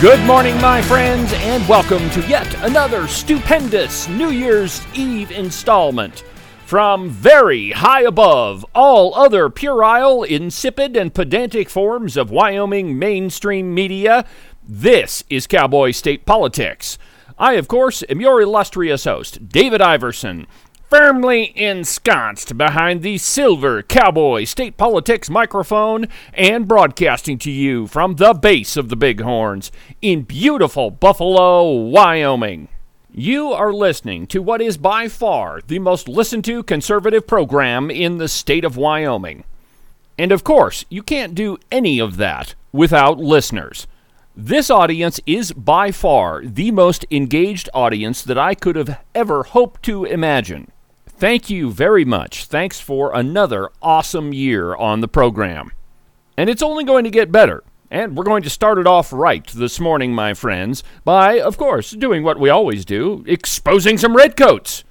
Good morning, my friends, and welcome to yet another stupendous New Year's Eve installment. From very high above all other puerile, insipid, and pedantic forms of Wyoming mainstream media, this is Cowboy State Politics. I, of course, am your illustrious host, David Iverson, firmly ensconced behind the silver cowboy state politics microphone and broadcasting to you from the base of the Bighorns in beautiful Buffalo, Wyoming. You are listening to what is by far the most listened to conservative program in the state of Wyoming. And of course, you can't do any of that without listeners. This audience is by far the most engaged audience that I could have ever hoped to imagine. Thank you very much. Thanks for another awesome year on the program. And it's only going to get better. And we're going to start it off right this morning, my friends, by, of course, doing what we always do exposing some redcoats.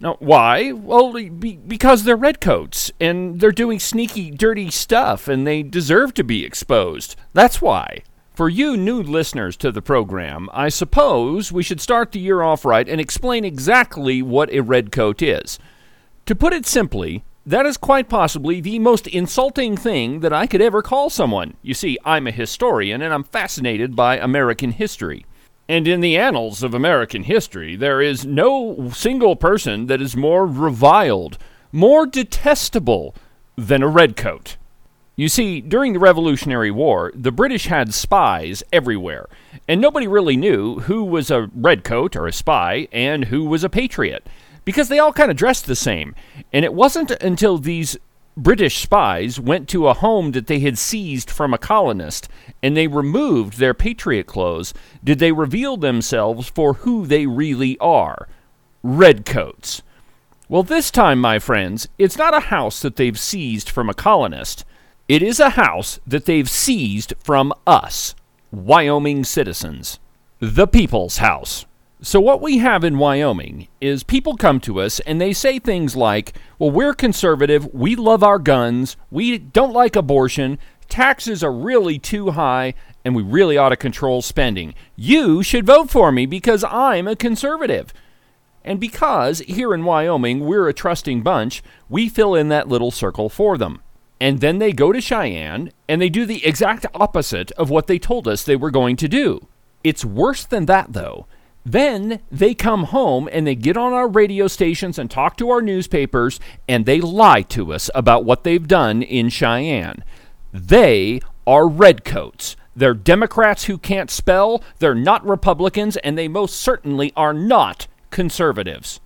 Now, why? Well, be, because they're redcoats, and they're doing sneaky, dirty stuff, and they deserve to be exposed. That's why. For you new listeners to the program, I suppose we should start the year off right and explain exactly what a redcoat is. To put it simply, that is quite possibly the most insulting thing that I could ever call someone. You see, I'm a historian and I'm fascinated by American history. And in the annals of American history, there is no single person that is more reviled, more detestable than a redcoat. You see, during the Revolutionary War, the British had spies everywhere, and nobody really knew who was a redcoat or a spy and who was a patriot, because they all kind of dressed the same. And it wasn't until these British spies went to a home that they had seized from a colonist and they removed their patriot clothes did they reveal themselves for who they really are redcoats. Well, this time, my friends, it's not a house that they've seized from a colonist. It is a house that they've seized from us, Wyoming citizens. The People's House. So, what we have in Wyoming is people come to us and they say things like, Well, we're conservative, we love our guns, we don't like abortion, taxes are really too high, and we really ought to control spending. You should vote for me because I'm a conservative. And because here in Wyoming we're a trusting bunch, we fill in that little circle for them and then they go to Cheyenne and they do the exact opposite of what they told us they were going to do. It's worse than that, though. Then they come home and they get on our radio stations and talk to our newspapers and they lie to us about what they've done in Cheyenne. They are redcoats. They're Democrats who can't spell, they're not Republicans, and they most certainly are not conservatives.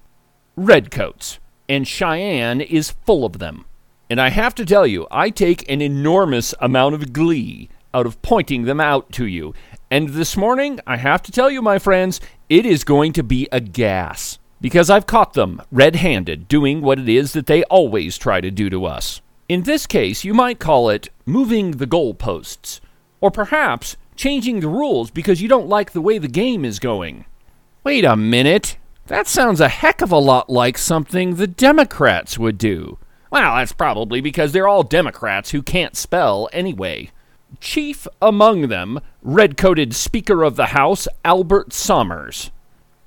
Redcoats. And Cheyenne is full of them. And I have to tell you, I take an enormous amount of glee out of pointing them out to you. And this morning, I have to tell you, my friends, it is going to be a gas. Because I've caught them red handed doing what it is that they always try to do to us. In this case, you might call it moving the goalposts. Or perhaps changing the rules because you don't like the way the game is going. Wait a minute. That sounds a heck of a lot like something the Democrats would do. Well, that's probably because they're all Democrats who can't spell anyway. Chief among them, red coated Speaker of the House, Albert Sommers.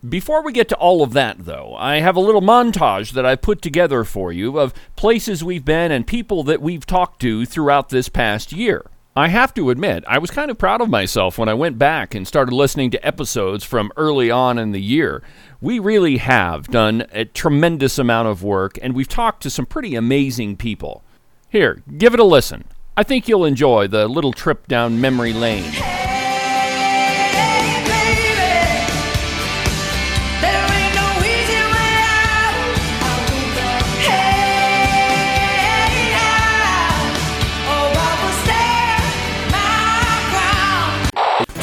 Before we get to all of that, though, I have a little montage that I've put together for you of places we've been and people that we've talked to throughout this past year. I have to admit, I was kind of proud of myself when I went back and started listening to episodes from early on in the year. We really have done a tremendous amount of work, and we've talked to some pretty amazing people. Here, give it a listen. I think you'll enjoy the little trip down memory lane.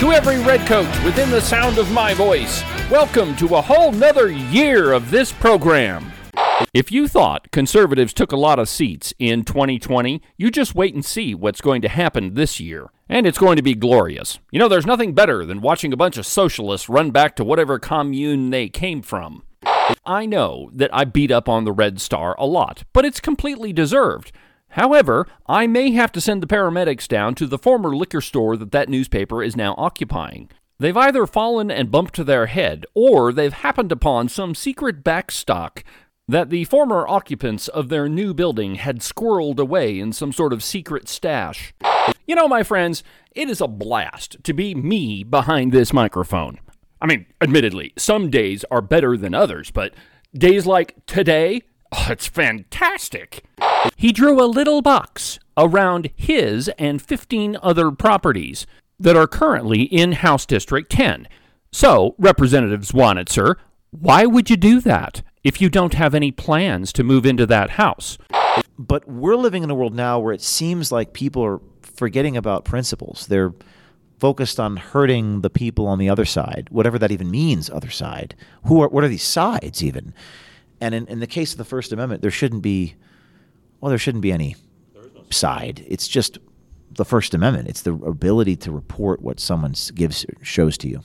To every redcoat within the sound of my voice, welcome to a whole nother year of this program. If you thought conservatives took a lot of seats in 2020, you just wait and see what's going to happen this year. And it's going to be glorious. You know, there's nothing better than watching a bunch of socialists run back to whatever commune they came from. I know that I beat up on the Red Star a lot, but it's completely deserved. However, I may have to send the paramedics down to the former liquor store that that newspaper is now occupying. They've either fallen and bumped their head, or they've happened upon some secret backstock that the former occupants of their new building had squirreled away in some sort of secret stash. You know, my friends, it is a blast to be me behind this microphone. I mean, admittedly, some days are better than others, but days like today, oh, it's fantastic. He drew a little box around his and 15 other properties that are currently in House District 10. So, Representative Zwonitzer, why would you do that if you don't have any plans to move into that house? But we're living in a world now where it seems like people are forgetting about principles. They're focused on hurting the people on the other side, whatever that even means, other side. Who are what are these sides even? And in, in the case of the First Amendment, there shouldn't be well, there shouldn't be any side. It's just the First Amendment. It's the ability to report what someone gives shows to you.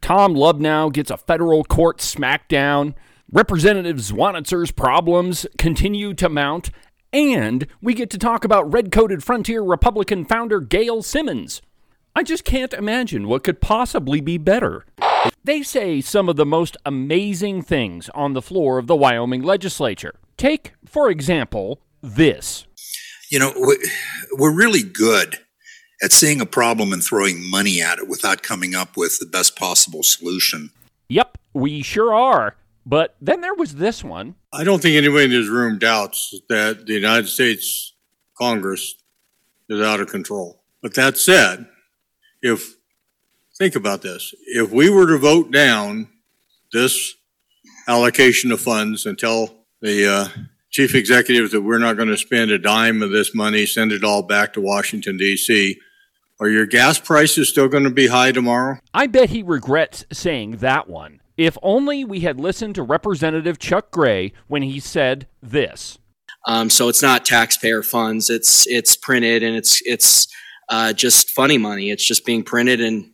Tom Lubnau gets a federal court smackdown. Representative Zwonitzer's problems continue to mount. And we get to talk about red coated frontier Republican founder Gail Symons. I just can't imagine what could possibly be better. They say some of the most amazing things on the floor of the Wyoming legislature. Take, for example, this. You know, we're really good at seeing a problem and throwing money at it without coming up with the best possible solution. Yep, we sure are. But then there was this one. I don't think anybody in this room doubts that the United States Congress is out of control. But that said, if think about this, if we were to vote down this allocation of funds and tell the uh, chief executives that we're not going to spend a dime of this money, send it all back to Washington D.C. Are your gas prices still going to be high tomorrow? I bet he regrets saying that one. If only we had listened to Representative Chuck Gray when he said this. Um, so it's not taxpayer funds; it's it's printed and it's it's uh, just funny money. It's just being printed and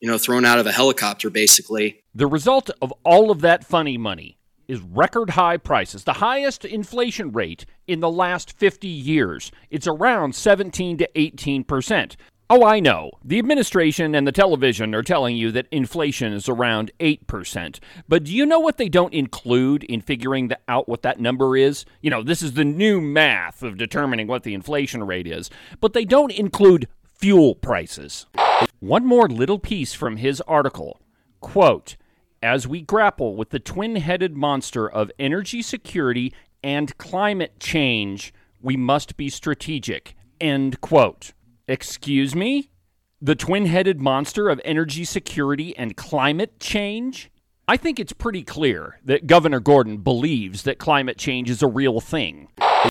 you know thrown out of a helicopter, basically. The result of all of that funny money is record high prices, the highest inflation rate in the last 50 years. It's around 17 to 18 percent. Oh, I know. The administration and the television are telling you that inflation is around 8%. But do you know what they don't include in figuring the, out what that number is? You know, this is the new math of determining what the inflation rate is. But they don't include fuel prices. One more little piece from his article. Quote, as we grapple with the twin headed monster of energy security and climate change, we must be strategic. End quote. Excuse me? The twin headed monster of energy security and climate change? I think it's pretty clear that Governor Gordon believes that climate change is a real thing.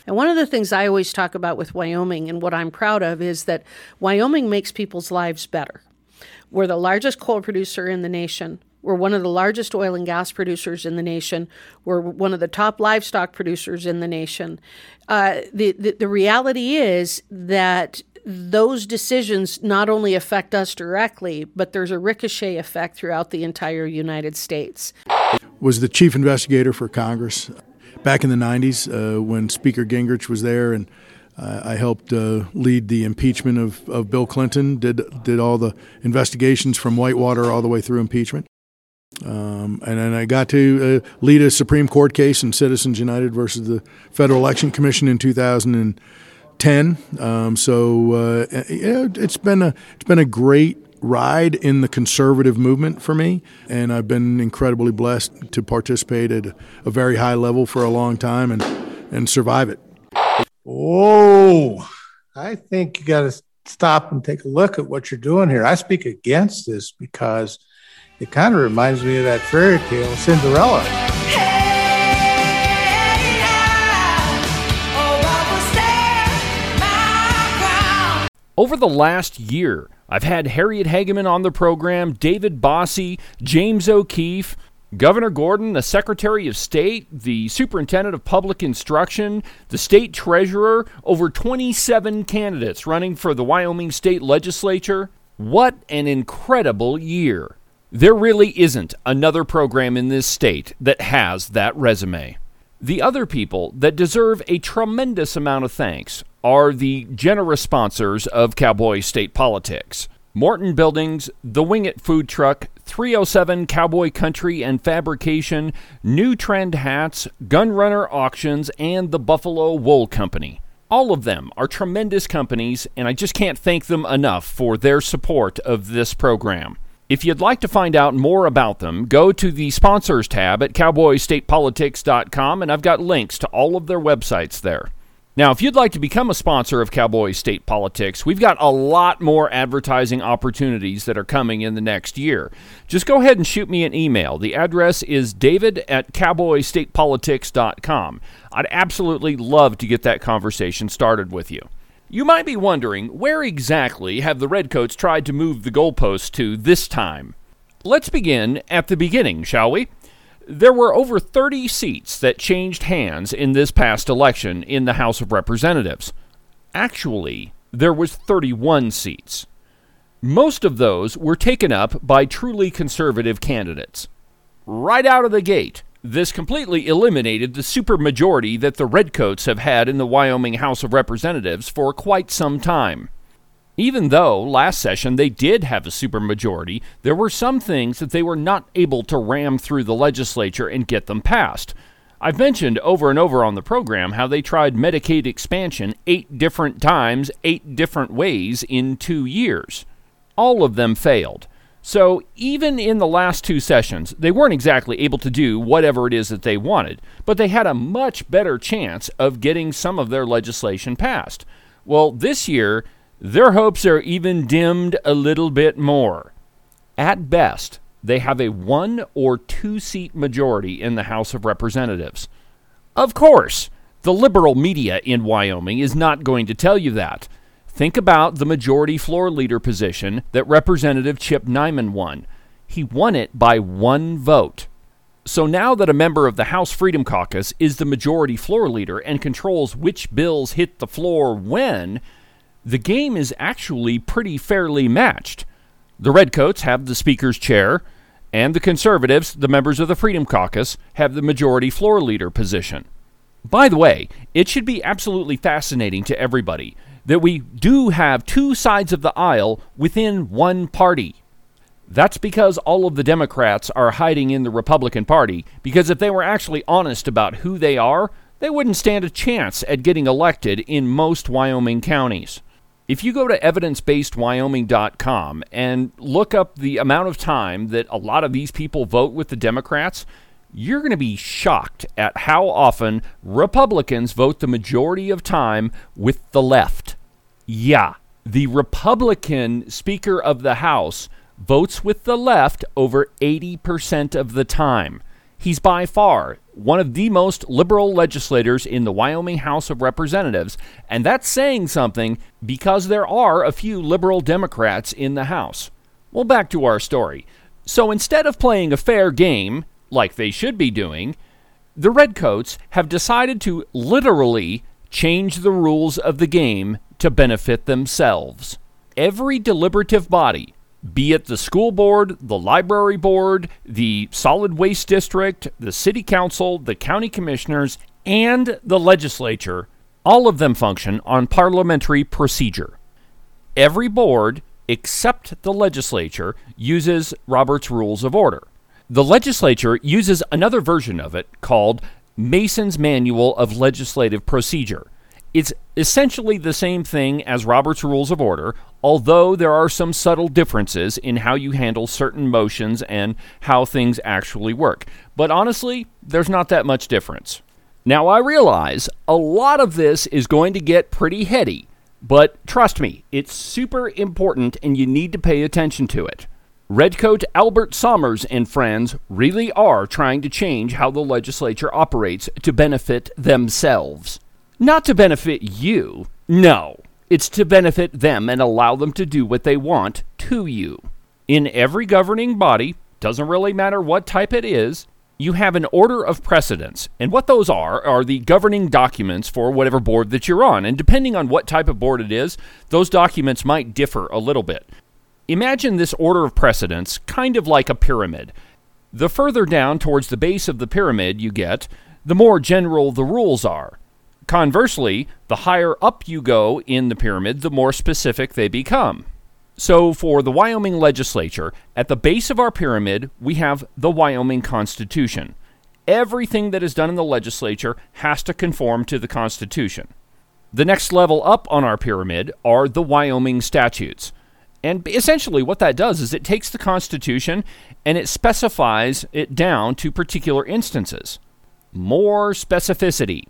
And one of the things I always talk about with Wyoming and what I'm proud of is that Wyoming makes people's lives better. We're the largest coal producer in the nation. We're one of the largest oil and gas producers in the nation. We're one of the top livestock producers in the nation. Uh, the, the, the reality is that those decisions not only affect us directly, but there's a ricochet effect throughout the entire United States. Was the chief investigator for Congress back in the 90s uh, when Speaker Gingrich was there, and uh, I helped uh, lead the impeachment of, of Bill Clinton, did, did all the investigations from Whitewater all the way through impeachment. Um, and then I got to uh, lead a Supreme Court case in Citizens United versus the Federal Election Commission in 2010. Um, so uh, it's been a it's been a great ride in the conservative movement for me, and I've been incredibly blessed to participate at a very high level for a long time and and survive it. Oh, I think you got to stop and take a look at what you're doing here. I speak against this because it kind of reminds me of that fairy tale Cinderella. Over the last year, I've had Harriet Hageman on the program, David Bossie, James O'Keefe, Governor Gordon, the Secretary of State, the Superintendent of Public Instruction, the State Treasurer, over 27 candidates running for the Wyoming State Legislature. What an incredible year! There really isn't another program in this state that has that resume. The other people that deserve a tremendous amount of thanks are the generous sponsors of Cowboy State Politics. Morton Buildings, The Wing It Food Truck, 307 Cowboy Country and Fabrication, New Trend Hats, Gunrunner Auctions, and the Buffalo Wool Company. All of them are tremendous companies, and I just can't thank them enough for their support of this program. If you'd like to find out more about them, go to the sponsors tab at cowboystatepolitics.com, and I've got links to all of their websites there. Now, if you'd like to become a sponsor of Cowboy State Politics, we've got a lot more advertising opportunities that are coming in the next year. Just go ahead and shoot me an email. The address is david at cowboystatepolitics.com. I'd absolutely love to get that conversation started with you. You might be wondering where exactly have the Redcoats tried to move the goalposts to this time? Let's begin at the beginning, shall we? There were over 30 seats that changed hands in this past election in the House of Representatives. Actually, there was 31 seats. Most of those were taken up by truly conservative candidates. Right out of the gate, this completely eliminated the supermajority that the Redcoats have had in the Wyoming House of Representatives for quite some time. Even though last session they did have a supermajority, there were some things that they were not able to ram through the legislature and get them passed. I've mentioned over and over on the program how they tried Medicaid expansion eight different times, eight different ways in two years. All of them failed. So, even in the last two sessions, they weren't exactly able to do whatever it is that they wanted, but they had a much better chance of getting some of their legislation passed. Well, this year, their hopes are even dimmed a little bit more. At best, they have a one or two seat majority in the House of Representatives. Of course, the liberal media in Wyoming is not going to tell you that. Think about the majority floor leader position that Representative Chip Neiman won. He won it by one vote. So now that a member of the House Freedom Caucus is the majority floor leader and controls which bills hit the floor when, the game is actually pretty fairly matched. The Redcoats have the Speaker's chair, and the Conservatives, the members of the Freedom Caucus, have the majority floor leader position. By the way, it should be absolutely fascinating to everybody that we do have two sides of the aisle within one party. That's because all of the Democrats are hiding in the Republican Party, because if they were actually honest about who they are, they wouldn't stand a chance at getting elected in most Wyoming counties. If you go to evidencebasedwyoming.com and look up the amount of time that a lot of these people vote with the Democrats, you're going to be shocked at how often Republicans vote the majority of time with the left. Yeah, the Republican Speaker of the House votes with the left over 80% of the time. He's by far one of the most liberal legislators in the Wyoming House of Representatives, and that's saying something because there are a few liberal Democrats in the House. Well, back to our story. So instead of playing a fair game, like they should be doing, the Redcoats have decided to literally change the rules of the game to benefit themselves. Every deliberative body be it the school board, the library board, the solid waste district, the city council, the county commissioners, and the legislature, all of them function on parliamentary procedure. Every board, except the legislature, uses Robert's Rules of Order. The legislature uses another version of it called Mason's Manual of Legislative Procedure. It's essentially the same thing as Robert's Rules of Order, although there are some subtle differences in how you handle certain motions and how things actually work. But honestly, there's not that much difference. Now, I realize a lot of this is going to get pretty heady, but trust me, it's super important and you need to pay attention to it. Redcoat Albert Sommers and friends really are trying to change how the legislature operates to benefit themselves. Not to benefit you, no. It's to benefit them and allow them to do what they want to you. In every governing body, doesn't really matter what type it is, you have an order of precedence. And what those are, are the governing documents for whatever board that you're on. And depending on what type of board it is, those documents might differ a little bit. Imagine this order of precedence kind of like a pyramid. The further down towards the base of the pyramid you get, the more general the rules are. Conversely, the higher up you go in the pyramid, the more specific they become. So, for the Wyoming legislature, at the base of our pyramid, we have the Wyoming Constitution. Everything that is done in the legislature has to conform to the Constitution. The next level up on our pyramid are the Wyoming statutes. And essentially, what that does is it takes the Constitution and it specifies it down to particular instances. More specificity.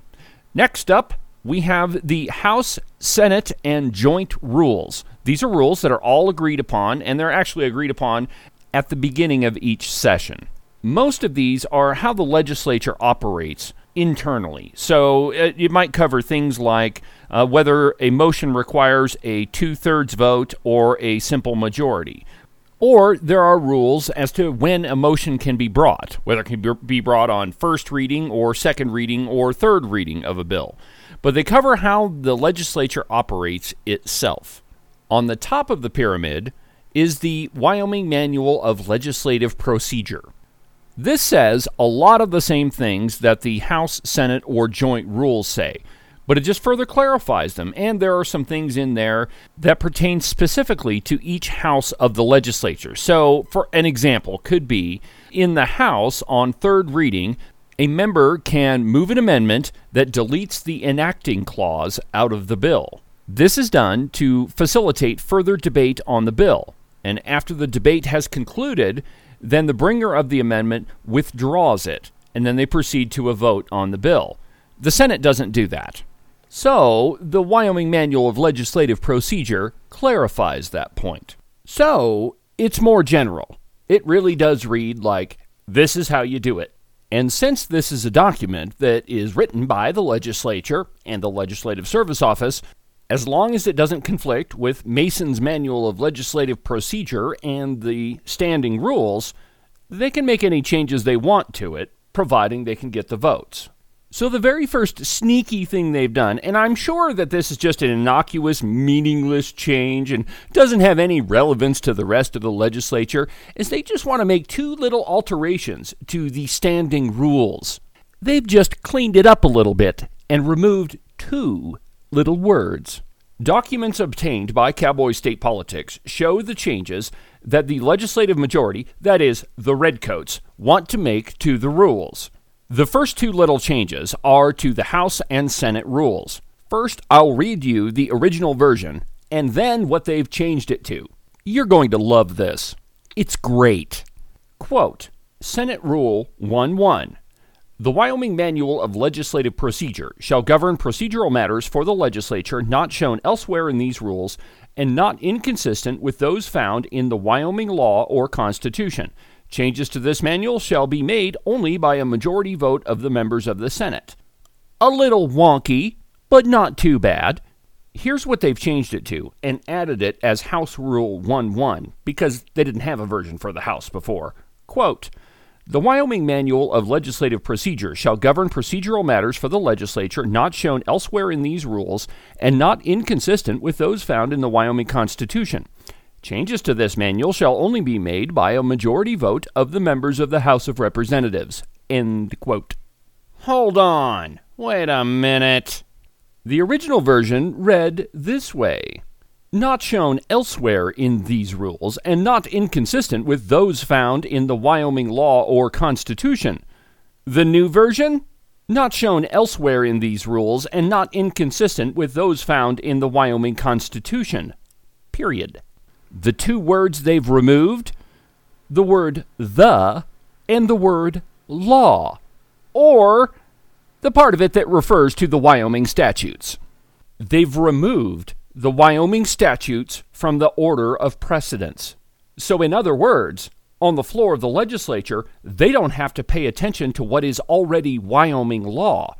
Next up, we have the House, Senate, and joint rules. These are rules that are all agreed upon, and they're actually agreed upon at the beginning of each session. Most of these are how the legislature operates internally. So uh, it might cover things like uh, whether a motion requires a two thirds vote or a simple majority. Or there are rules as to when a motion can be brought, whether it can be brought on first reading or second reading or third reading of a bill. But they cover how the legislature operates itself. On the top of the pyramid is the Wyoming Manual of Legislative Procedure. This says a lot of the same things that the House, Senate, or joint rules say, but it just further clarifies them. And there are some things in there that pertain specifically to each house of the legislature. So, for an example, could be in the House on third reading, a member can move an amendment that deletes the enacting clause out of the bill. This is done to facilitate further debate on the bill. And after the debate has concluded, then the bringer of the amendment withdraws it, and then they proceed to a vote on the bill. The Senate doesn't do that. So, the Wyoming Manual of Legislative Procedure clarifies that point. So, it's more general. It really does read like, this is how you do it. And since this is a document that is written by the legislature and the Legislative Service Office, as long as it doesn't conflict with Mason's Manual of Legislative Procedure and the standing rules, they can make any changes they want to it, providing they can get the votes. So, the very first sneaky thing they've done, and I'm sure that this is just an innocuous, meaningless change and doesn't have any relevance to the rest of the legislature, is they just want to make two little alterations to the standing rules. They've just cleaned it up a little bit and removed two little words. Documents obtained by Cowboy State Politics show the changes that the legislative majority, that is, the Redcoats, want to make to the rules. The first two little changes are to the House and Senate rules. First, I'll read you the original version and then what they've changed it to. You're going to love this. It's great. Quote Senate Rule 1 1 the Wyoming Manual of Legislative Procedure shall govern procedural matters for the legislature not shown elsewhere in these rules and not inconsistent with those found in the Wyoming law or Constitution. Changes to this manual shall be made only by a majority vote of the members of the Senate. A little wonky, but not too bad. Here's what they've changed it to and added it as House Rule 1 1 because they didn't have a version for the House before. Quote, the Wyoming Manual of Legislative Procedure shall govern procedural matters for the legislature not shown elsewhere in these rules and not inconsistent with those found in the Wyoming Constitution. Changes to this manual shall only be made by a majority vote of the members of the House of Representatives. End quote. Hold on. Wait a minute. The original version read this way not shown elsewhere in these rules, and not inconsistent with those found in the Wyoming law or Constitution. The new version? Not shown elsewhere in these rules, and not inconsistent with those found in the Wyoming Constitution. Period. The two words they've removed? The word the and the word law, or the part of it that refers to the Wyoming statutes. They've removed the Wyoming statutes from the order of precedence. So, in other words, on the floor of the legislature, they don't have to pay attention to what is already Wyoming law.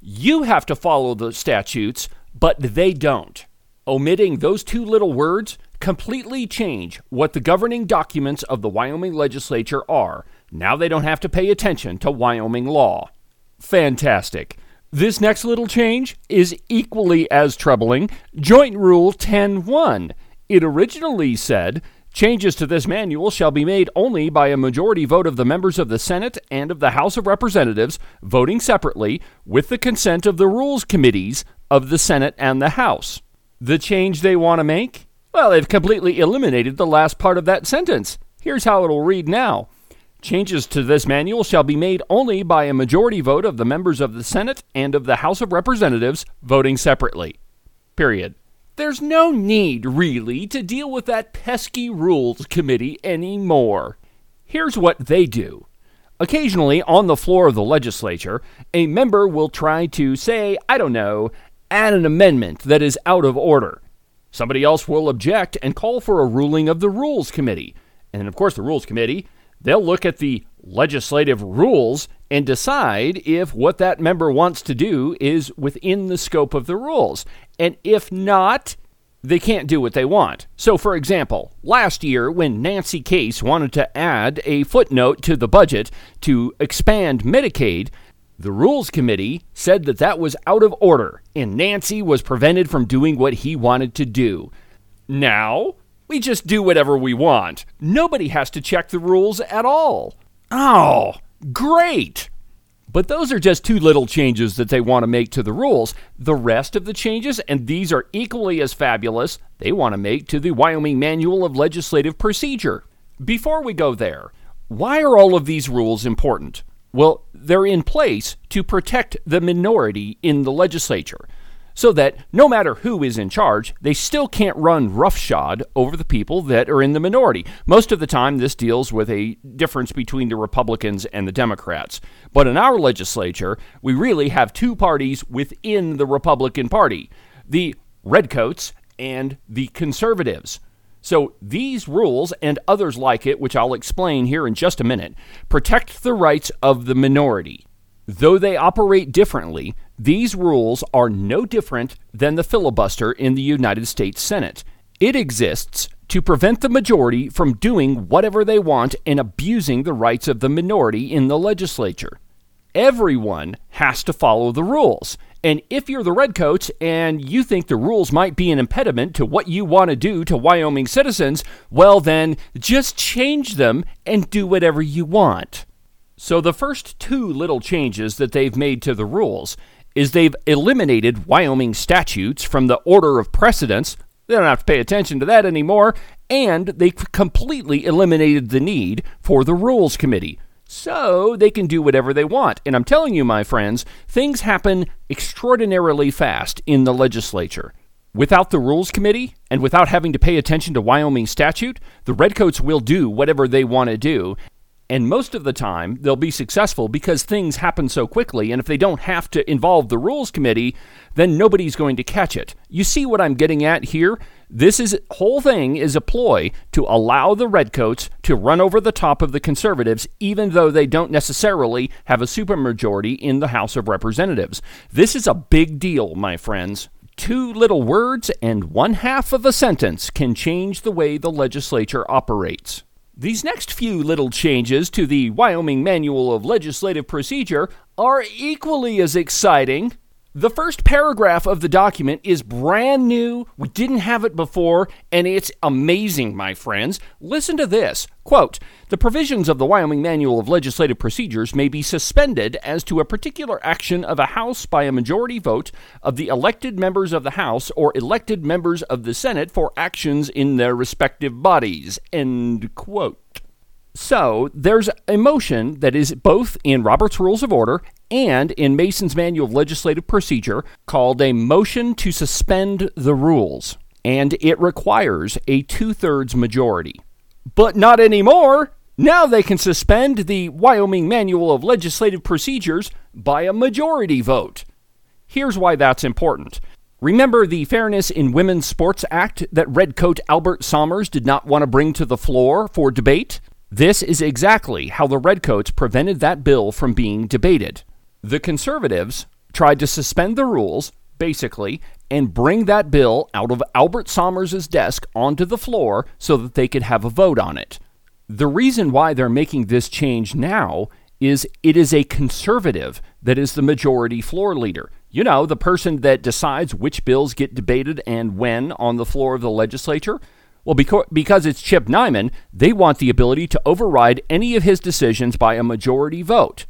You have to follow the statutes, but they don't. Omitting those two little words completely change what the governing documents of the Wyoming legislature are. Now they don't have to pay attention to Wyoming law. Fantastic. This next little change is equally as troubling. Joint Rule 10.1. It originally said changes to this manual shall be made only by a majority vote of the members of the Senate and of the House of Representatives, voting separately, with the consent of the Rules Committees of the Senate and the House. The change they want to make? Well, they've completely eliminated the last part of that sentence. Here's how it'll read now. Changes to this manual shall be made only by a majority vote of the members of the Senate and of the House of Representatives voting separately. Period. There's no need, really, to deal with that pesky Rules Committee anymore. Here's what they do. Occasionally, on the floor of the legislature, a member will try to say, I don't know, add an amendment that is out of order. Somebody else will object and call for a ruling of the Rules Committee. And of course, the Rules Committee, they'll look at the legislative rules and decide if what that member wants to do is within the scope of the rules. And if not, they can't do what they want. So, for example, last year when Nancy Case wanted to add a footnote to the budget to expand Medicaid, the Rules Committee said that that was out of order, and Nancy was prevented from doing what he wanted to do. Now, we just do whatever we want. Nobody has to check the rules at all. Oh, great! But those are just two little changes that they want to make to the rules. The rest of the changes, and these are equally as fabulous, they want to make to the Wyoming Manual of Legislative Procedure. Before we go there, why are all of these rules important? Well, they're in place to protect the minority in the legislature so that no matter who is in charge, they still can't run roughshod over the people that are in the minority. Most of the time, this deals with a difference between the Republicans and the Democrats. But in our legislature, we really have two parties within the Republican Party the Redcoats and the Conservatives. So these rules and others like it, which I'll explain here in just a minute, protect the rights of the minority. Though they operate differently, these rules are no different than the filibuster in the United States Senate. It exists to prevent the majority from doing whatever they want and abusing the rights of the minority in the legislature. Everyone has to follow the rules. And if you're the Redcoats and you think the rules might be an impediment to what you want to do to Wyoming citizens, well, then just change them and do whatever you want. So, the first two little changes that they've made to the rules is they've eliminated Wyoming statutes from the order of precedence. They don't have to pay attention to that anymore. And they've completely eliminated the need for the Rules Committee. So they can do whatever they want. And I'm telling you, my friends, things happen extraordinarily fast in the legislature. Without the Rules Committee and without having to pay attention to Wyoming statute, the Redcoats will do whatever they want to do. And most of the time, they'll be successful because things happen so quickly. And if they don't have to involve the rules committee, then nobody's going to catch it. You see what I'm getting at here? This is whole thing is a ploy to allow the redcoats to run over the top of the conservatives, even though they don't necessarily have a supermajority in the House of Representatives. This is a big deal, my friends. Two little words and one half of a sentence can change the way the legislature operates. These next few little changes to the Wyoming Manual of Legislative Procedure are equally as exciting. The first paragraph of the document is brand new. We didn't have it before, and it's amazing, my friends. Listen to this. Quote The provisions of the Wyoming Manual of Legislative Procedures may be suspended as to a particular action of a House by a majority vote of the elected members of the House or elected members of the Senate for actions in their respective bodies. End quote. So there's a motion that is both in Robert's Rules of Order and in Mason's Manual of Legislative Procedure called a motion to suspend the rules, and it requires a two thirds majority. But not anymore! Now they can suspend the Wyoming Manual of Legislative Procedures by a majority vote. Here's why that's important. Remember the Fairness in Women's Sports Act that Redcoat Albert Sommers did not want to bring to the floor for debate? This is exactly how the Redcoats prevented that bill from being debated. The conservatives tried to suspend the rules, basically, and bring that bill out of Albert Sommers' desk onto the floor so that they could have a vote on it. The reason why they're making this change now is it is a conservative that is the majority floor leader. You know, the person that decides which bills get debated and when on the floor of the legislature. Well, because because it's Chip Neiman, they want the ability to override any of his decisions by a majority vote.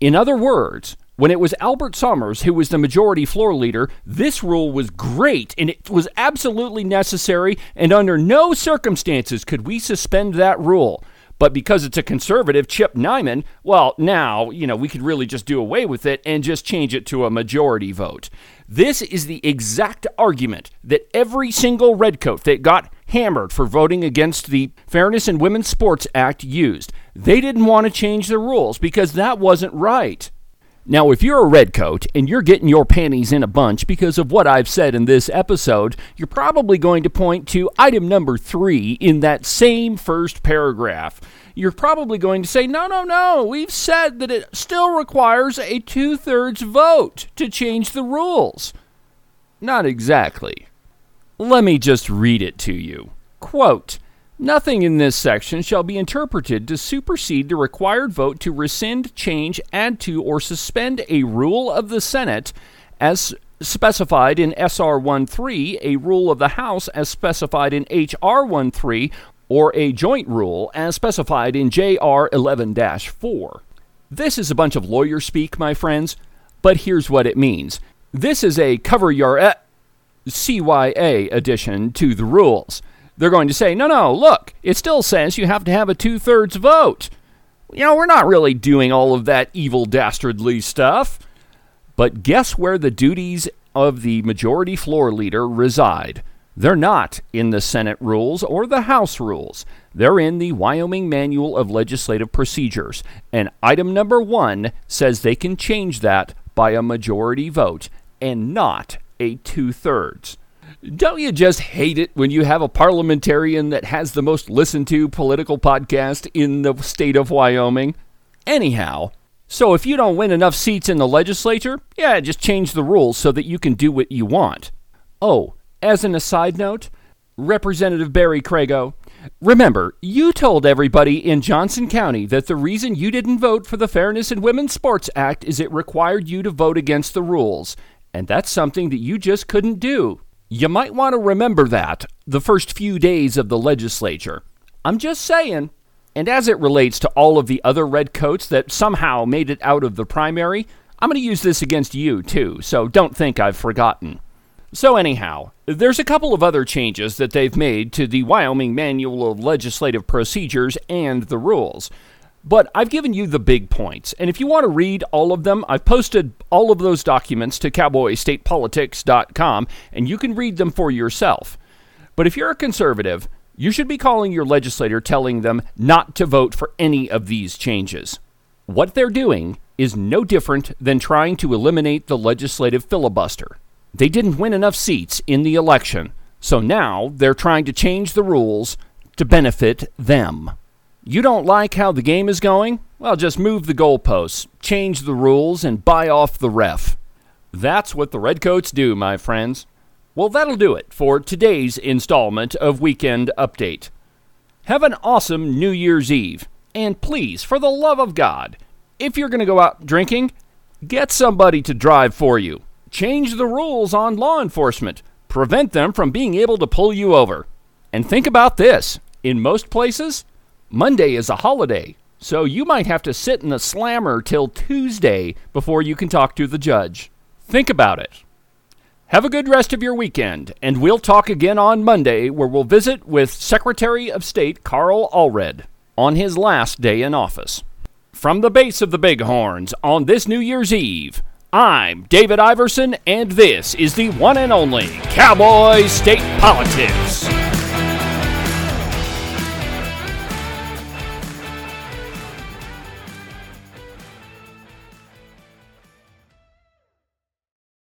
In other words, When it was Albert Sommers who was the majority floor leader, this rule was great and it was absolutely necessary, and under no circumstances could we suspend that rule. But because it's a conservative, Chip Neiman, well, now, you know, we could really just do away with it and just change it to a majority vote. This is the exact argument that every single redcoat that got hammered for voting against the Fairness in Women's Sports Act used. They didn't want to change the rules because that wasn't right. Now, if you're a redcoat and you're getting your panties in a bunch because of what I've said in this episode, you're probably going to point to item number three in that same first paragraph. You're probably going to say, no, no, no, we've said that it still requires a two thirds vote to change the rules. Not exactly. Let me just read it to you. Quote, Nothing in this section shall be interpreted to supersede the required vote to rescind, change, add to, or suspend a rule of the Senate as specified in SR 13, a rule of the House as specified in HR 13, or a joint rule as specified in JR 11 4. This is a bunch of lawyer speak, my friends, but here's what it means. This is a cover your e- CYA addition to the rules they're going to say, no, no, look, it still says you have to have a two thirds vote. You know, we're not really doing all of that evil, dastardly stuff. But guess where the duties of the majority floor leader reside? They're not in the Senate rules or the House rules. They're in the Wyoming Manual of Legislative Procedures. And item number one says they can change that by a majority vote and not a two thirds. Don't you just hate it when you have a parliamentarian that has the most listened to political podcast in the state of Wyoming? Anyhow, so if you don't win enough seats in the legislature, yeah, just change the rules so that you can do what you want. Oh, as an aside note, Representative Barry Crago, remember, you told everybody in Johnson County that the reason you didn't vote for the Fairness in Women's Sports Act is it required you to vote against the rules. And that's something that you just couldn't do. You might want to remember that the first few days of the legislature. I'm just saying. And as it relates to all of the other redcoats that somehow made it out of the primary, I'm going to use this against you too, so don't think I've forgotten. So, anyhow, there's a couple of other changes that they've made to the Wyoming Manual of Legislative Procedures and the rules. But I've given you the big points. And if you want to read all of them, I've posted all of those documents to cowboystatepolitics.com and you can read them for yourself. But if you're a conservative, you should be calling your legislator telling them not to vote for any of these changes. What they're doing is no different than trying to eliminate the legislative filibuster. They didn't win enough seats in the election, so now they're trying to change the rules to benefit them. You don't like how the game is going? Well, just move the goalposts, change the rules, and buy off the ref. That's what the Redcoats do, my friends. Well, that'll do it for today's installment of Weekend Update. Have an awesome New Year's Eve. And please, for the love of God, if you're going to go out drinking, get somebody to drive for you. Change the rules on law enforcement. Prevent them from being able to pull you over. And think about this in most places, Monday is a holiday, so you might have to sit in the slammer till Tuesday before you can talk to the judge. Think about it. Have a good rest of your weekend, and we'll talk again on Monday, where we'll visit with Secretary of State Karl Allred on his last day in office. From the base of the Bighorns on this New Year's Eve, I'm David Iverson, and this is the one and only Cowboy State Politics.